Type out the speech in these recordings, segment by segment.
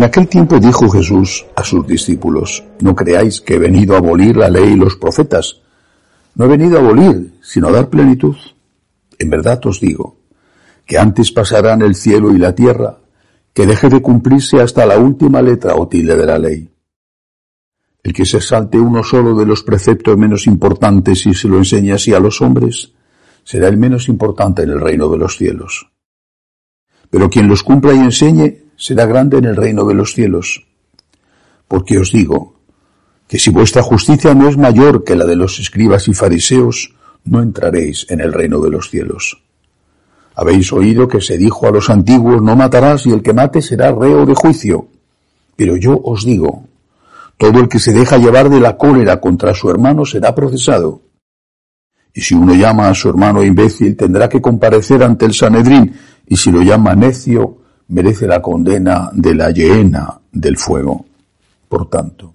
En aquel tiempo dijo Jesús a sus discípulos, no creáis que he venido a abolir la ley y los profetas. No he venido a abolir, sino a dar plenitud. En verdad os digo, que antes pasarán el cielo y la tierra, que deje de cumplirse hasta la última letra o tilde de la ley. El que se salte uno solo de los preceptos menos importantes y se lo enseñe así a los hombres, será el menos importante en el reino de los cielos. Pero quien los cumpla y enseñe, será grande en el reino de los cielos. Porque os digo, que si vuestra justicia no es mayor que la de los escribas y fariseos, no entraréis en el reino de los cielos. Habéis oído que se dijo a los antiguos, no matarás y el que mate será reo de juicio. Pero yo os digo, todo el que se deja llevar de la cólera contra su hermano será procesado. Y si uno llama a su hermano imbécil, tendrá que comparecer ante el Sanedrín, y si lo llama necio, merece la condena de la llena del fuego. Por tanto,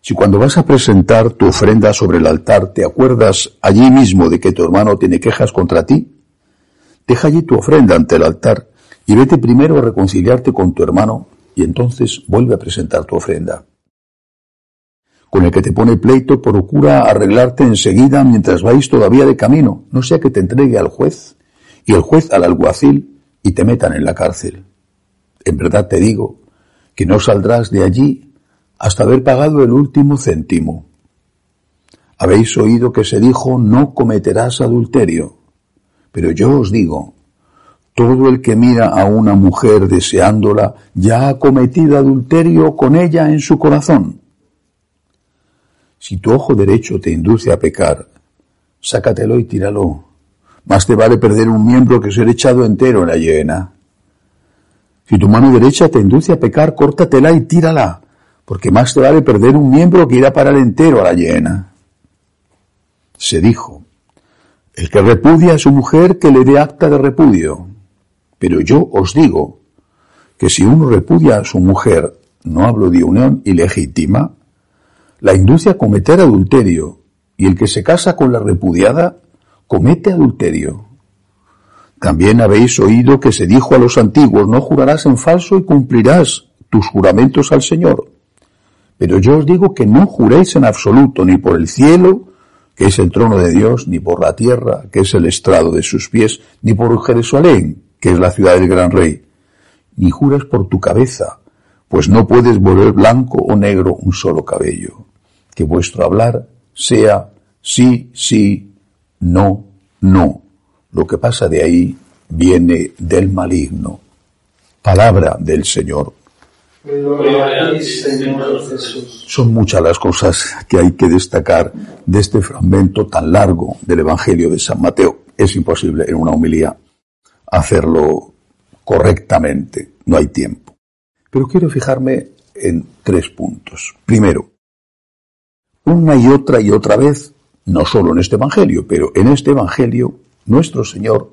si cuando vas a presentar tu ofrenda sobre el altar te acuerdas allí mismo de que tu hermano tiene quejas contra ti, deja allí tu ofrenda ante el altar y vete primero a reconciliarte con tu hermano y entonces vuelve a presentar tu ofrenda. Con el que te pone pleito, procura arreglarte enseguida mientras vais todavía de camino, no sea que te entregue al juez y el juez al alguacil y te metan en la cárcel. En verdad te digo que no saldrás de allí hasta haber pagado el último céntimo. Habéis oído que se dijo no cometerás adulterio, pero yo os digo, todo el que mira a una mujer deseándola ya ha cometido adulterio con ella en su corazón. Si tu ojo derecho te induce a pecar, sácatelo y tíralo. Más te vale perder un miembro que ser echado entero en la llena. Si tu mano derecha te induce a pecar, córtatela y tírala, porque más te vale perder un miembro que ir a parar entero a la llena. Se dijo, el que repudia a su mujer que le dé acta de repudio. Pero yo os digo que si uno repudia a su mujer, no hablo de unión ilegítima, la induce a cometer adulterio, y el que se casa con la repudiada comete adulterio. También habéis oído que se dijo a los antiguos, no jurarás en falso y cumplirás tus juramentos al Señor. Pero yo os digo que no juréis en absoluto ni por el cielo, que es el trono de Dios, ni por la tierra, que es el estrado de sus pies, ni por Jerusalén, que es la ciudad del gran rey, ni juras por tu cabeza, pues no puedes volver blanco o negro un solo cabello. Que vuestro hablar sea sí, sí, no, no. Lo que pasa de ahí viene del maligno. Palabra del Señor. Son muchas las cosas que hay que destacar de este fragmento tan largo del Evangelio de San Mateo. Es imposible en una homilía hacerlo correctamente, no hay tiempo. Pero quiero fijarme en tres puntos. Primero, una y otra y otra vez no solo en este Evangelio, pero en este Evangelio nuestro Señor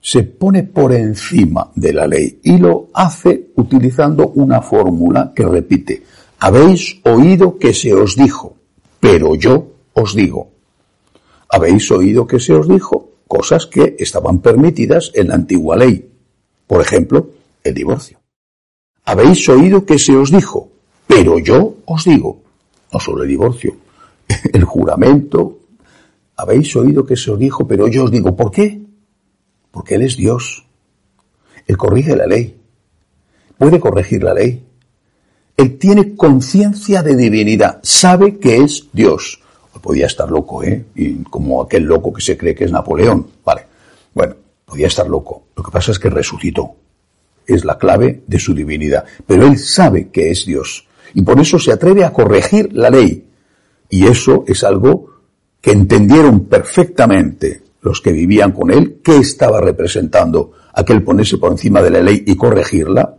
se pone por encima de la ley y lo hace utilizando una fórmula que repite, habéis oído que se os dijo, pero yo os digo. Habéis oído que se os dijo cosas que estaban permitidas en la antigua ley, por ejemplo, el divorcio. Habéis oído que se os dijo, pero yo os digo, no solo el divorcio, el juramento, habéis oído que se os dijo, pero yo os digo, ¿por qué? Porque Él es Dios. Él corrige la ley. Puede corregir la ley. Él tiene conciencia de divinidad. Sabe que es Dios. podía estar loco, ¿eh? Y como aquel loco que se cree que es Napoleón. Vale. Bueno, podía estar loco. Lo que pasa es que resucitó. Es la clave de su divinidad. Pero Él sabe que es Dios. y por eso se atreve a corregir la ley. Y eso es algo que entendieron perfectamente los que vivían con él, qué estaba representando aquel ponerse por encima de la ley y corregirla,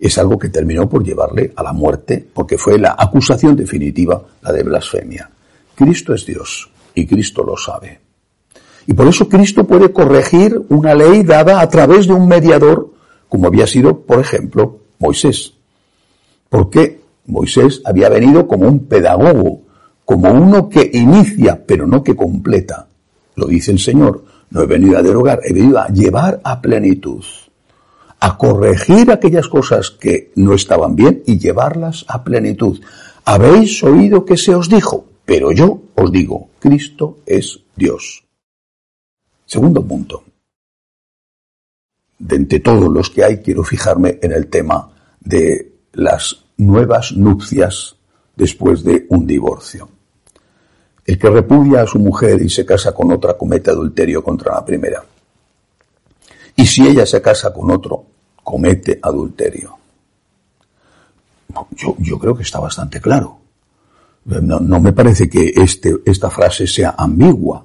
es algo que terminó por llevarle a la muerte, porque fue la acusación definitiva, la de blasfemia. Cristo es Dios y Cristo lo sabe. Y por eso Cristo puede corregir una ley dada a través de un mediador, como había sido, por ejemplo, Moisés. Porque Moisés había venido como un pedagogo, como uno que inicia, pero no que completa. Lo dice el Señor. No he venido a derogar, he venido a llevar a plenitud, a corregir aquellas cosas que no estaban bien y llevarlas a plenitud. Habéis oído que se os dijo, pero yo os digo, Cristo es Dios. Segundo punto. De entre todos los que hay, quiero fijarme en el tema de las nuevas nupcias después de un divorcio. El que repudia a su mujer y se casa con otra comete adulterio contra la primera. Y si ella se casa con otro, comete adulterio. Yo, creo que está bastante claro. No, no me parece que este, esta frase sea ambigua.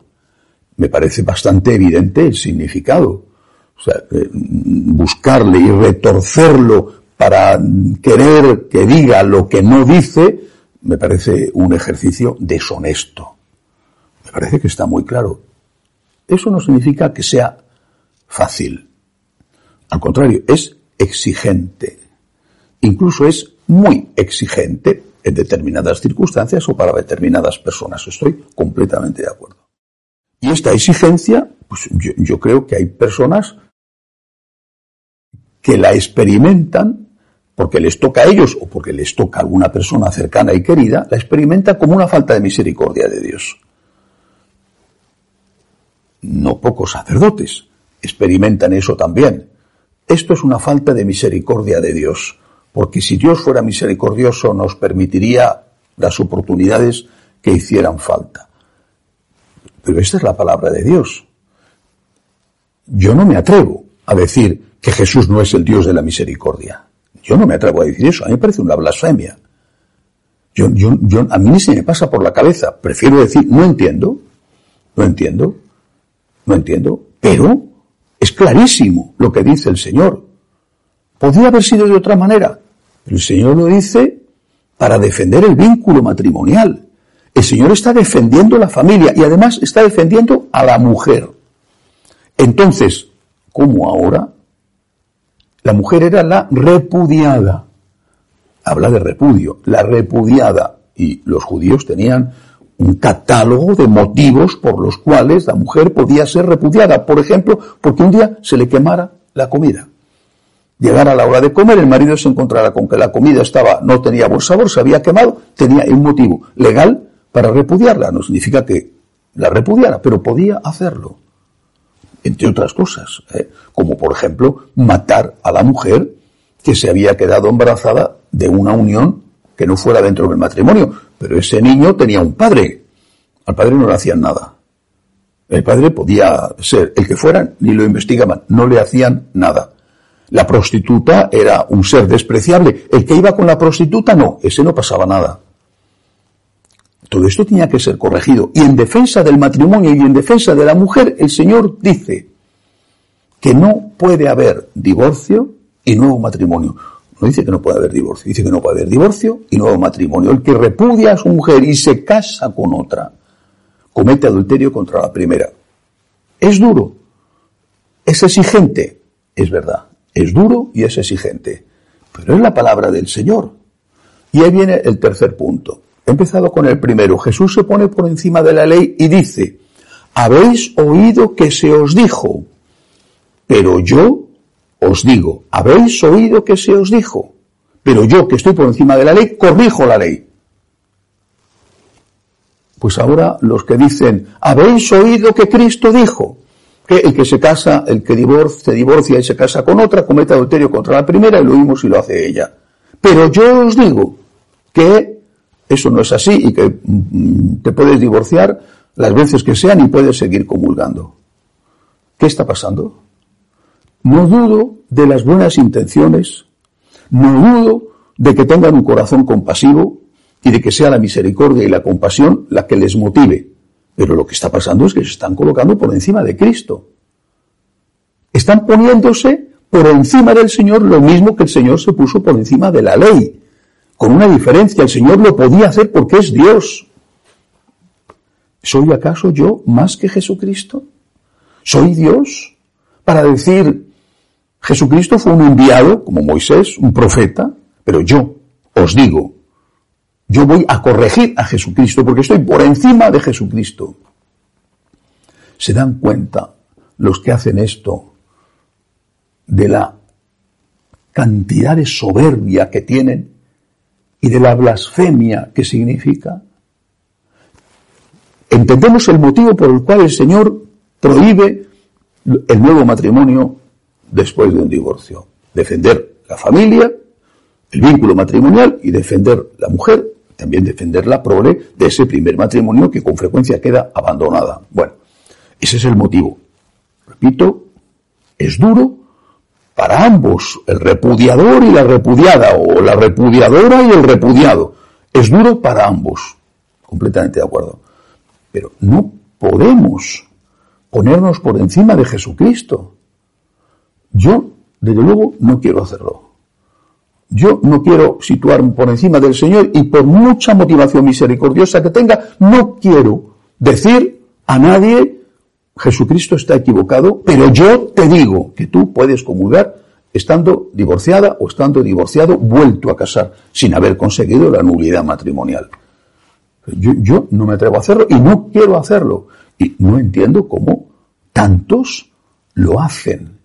Me parece bastante evidente el significado. O sea, eh, buscarle y retorcerlo para querer que diga lo que no dice, me parece un ejercicio deshonesto. Me parece que está muy claro. Eso no significa que sea fácil. Al contrario, es exigente. Incluso es muy exigente en determinadas circunstancias o para determinadas personas. Estoy completamente de acuerdo. Y esta exigencia, pues yo, yo creo que hay personas que la experimentan porque les toca a ellos o porque les toca a alguna persona cercana y querida, la experimentan como una falta de misericordia de Dios. No pocos sacerdotes experimentan eso también. Esto es una falta de misericordia de Dios, porque si Dios fuera misericordioso nos permitiría las oportunidades que hicieran falta. Pero esta es la palabra de Dios. Yo no me atrevo a decir que Jesús no es el Dios de la misericordia. Yo no me atrevo a decir eso, a mí me parece una blasfemia. Yo, yo, yo, a mí ni se me pasa por la cabeza. Prefiero decir, no entiendo, no entiendo, no entiendo, pero es clarísimo lo que dice el Señor. Podría haber sido de otra manera, pero el Señor lo dice para defender el vínculo matrimonial. El Señor está defendiendo la familia y además está defendiendo a la mujer. Entonces, ¿cómo ahora la mujer era la repudiada. Habla de repudio, la repudiada. Y los judíos tenían un catálogo de motivos por los cuales la mujer podía ser repudiada. Por ejemplo, porque un día se le quemara la comida. Llegara la hora de comer, el marido se encontrara con que la comida estaba, no tenía buen sabor, se había quemado, tenía un motivo legal para repudiarla. No significa que la repudiara, pero podía hacerlo entre otras cosas, ¿eh? como por ejemplo matar a la mujer que se había quedado embarazada de una unión que no fuera dentro del matrimonio, pero ese niño tenía un padre, al padre no le hacían nada. El padre podía ser el que fuera, ni lo investigaban, no le hacían nada. La prostituta era un ser despreciable. El que iba con la prostituta no, ese no pasaba nada. Todo esto tenía que ser corregido. Y en defensa del matrimonio y en defensa de la mujer, el Señor dice que no puede haber divorcio y nuevo matrimonio. No dice que no puede haber divorcio, dice que no puede haber divorcio y nuevo matrimonio. El que repudia a su mujer y se casa con otra, comete adulterio contra la primera. Es duro, es exigente, es verdad, es duro y es exigente, pero es la palabra del Señor. Y ahí viene el tercer punto. He empezado con el primero. Jesús se pone por encima de la ley y dice, habéis oído que se os dijo, pero yo os digo, habéis oído que se os dijo, pero yo que estoy por encima de la ley, corrijo la ley. Pues ahora los que dicen, habéis oído que Cristo dijo, que el que se casa, el que se divorcia y se casa con otra, comete adulterio contra la primera y lo oímos y lo hace ella. Pero yo os digo que eso no es así y que mm, te puedes divorciar las veces que sean y puedes seguir comulgando. ¿Qué está pasando? No dudo de las buenas intenciones, no dudo de que tengan un corazón compasivo y de que sea la misericordia y la compasión la que les motive. Pero lo que está pasando es que se están colocando por encima de Cristo. Están poniéndose por encima del Señor lo mismo que el Señor se puso por encima de la ley. Con una diferencia, el Señor lo podía hacer porque es Dios. ¿Soy acaso yo más que Jesucristo? ¿Soy Dios? Para decir, Jesucristo fue un enviado, como Moisés, un profeta, pero yo os digo, yo voy a corregir a Jesucristo porque estoy por encima de Jesucristo. ¿Se dan cuenta los que hacen esto de la cantidad de soberbia que tienen y de la blasfemia que significa? Entendemos el motivo por el cual el Señor prohíbe el nuevo matrimonio después de un divorcio. Defender la familia, el vínculo matrimonial y defender la mujer, también defender la prole de ese primer matrimonio que con frecuencia queda abandonada. Bueno, ese es el motivo. Repito, es duro para ambos, el repudiador y la repudiada, o la repudiadora y el repudiado. Es duro para ambos. Completamente de acuerdo. Pero no podemos ponernos por encima de Jesucristo. Yo, desde luego, no quiero hacerlo. Yo no quiero situarme por encima del Señor y por mucha motivación misericordiosa que tenga, no quiero decir a nadie, Jesucristo está equivocado, pero yo te digo que tú puedes comulgar estando divorciada o estando divorciado, vuelto a casar, sin haber conseguido la nulidad matrimonial. Yo, yo no me atrevo a hacerlo y no quiero hacerlo. Y no entiendo cómo tantos lo hacen.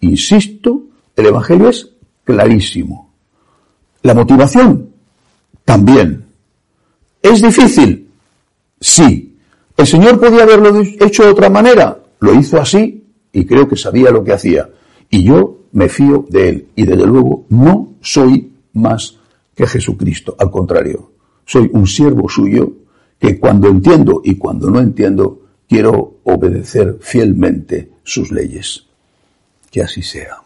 Insisto, el Evangelio es clarísimo. La motivación, también. ¿Es difícil? Sí. ¿El Señor podía haberlo hecho de otra manera? Lo hizo así y creo que sabía lo que hacía. Y yo me fío de Él. Y desde luego no soy más que Jesucristo. Al contrario, soy un siervo suyo que cuando entiendo y cuando no entiendo, quiero obedecer fielmente sus leyes. Que así sea.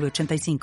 85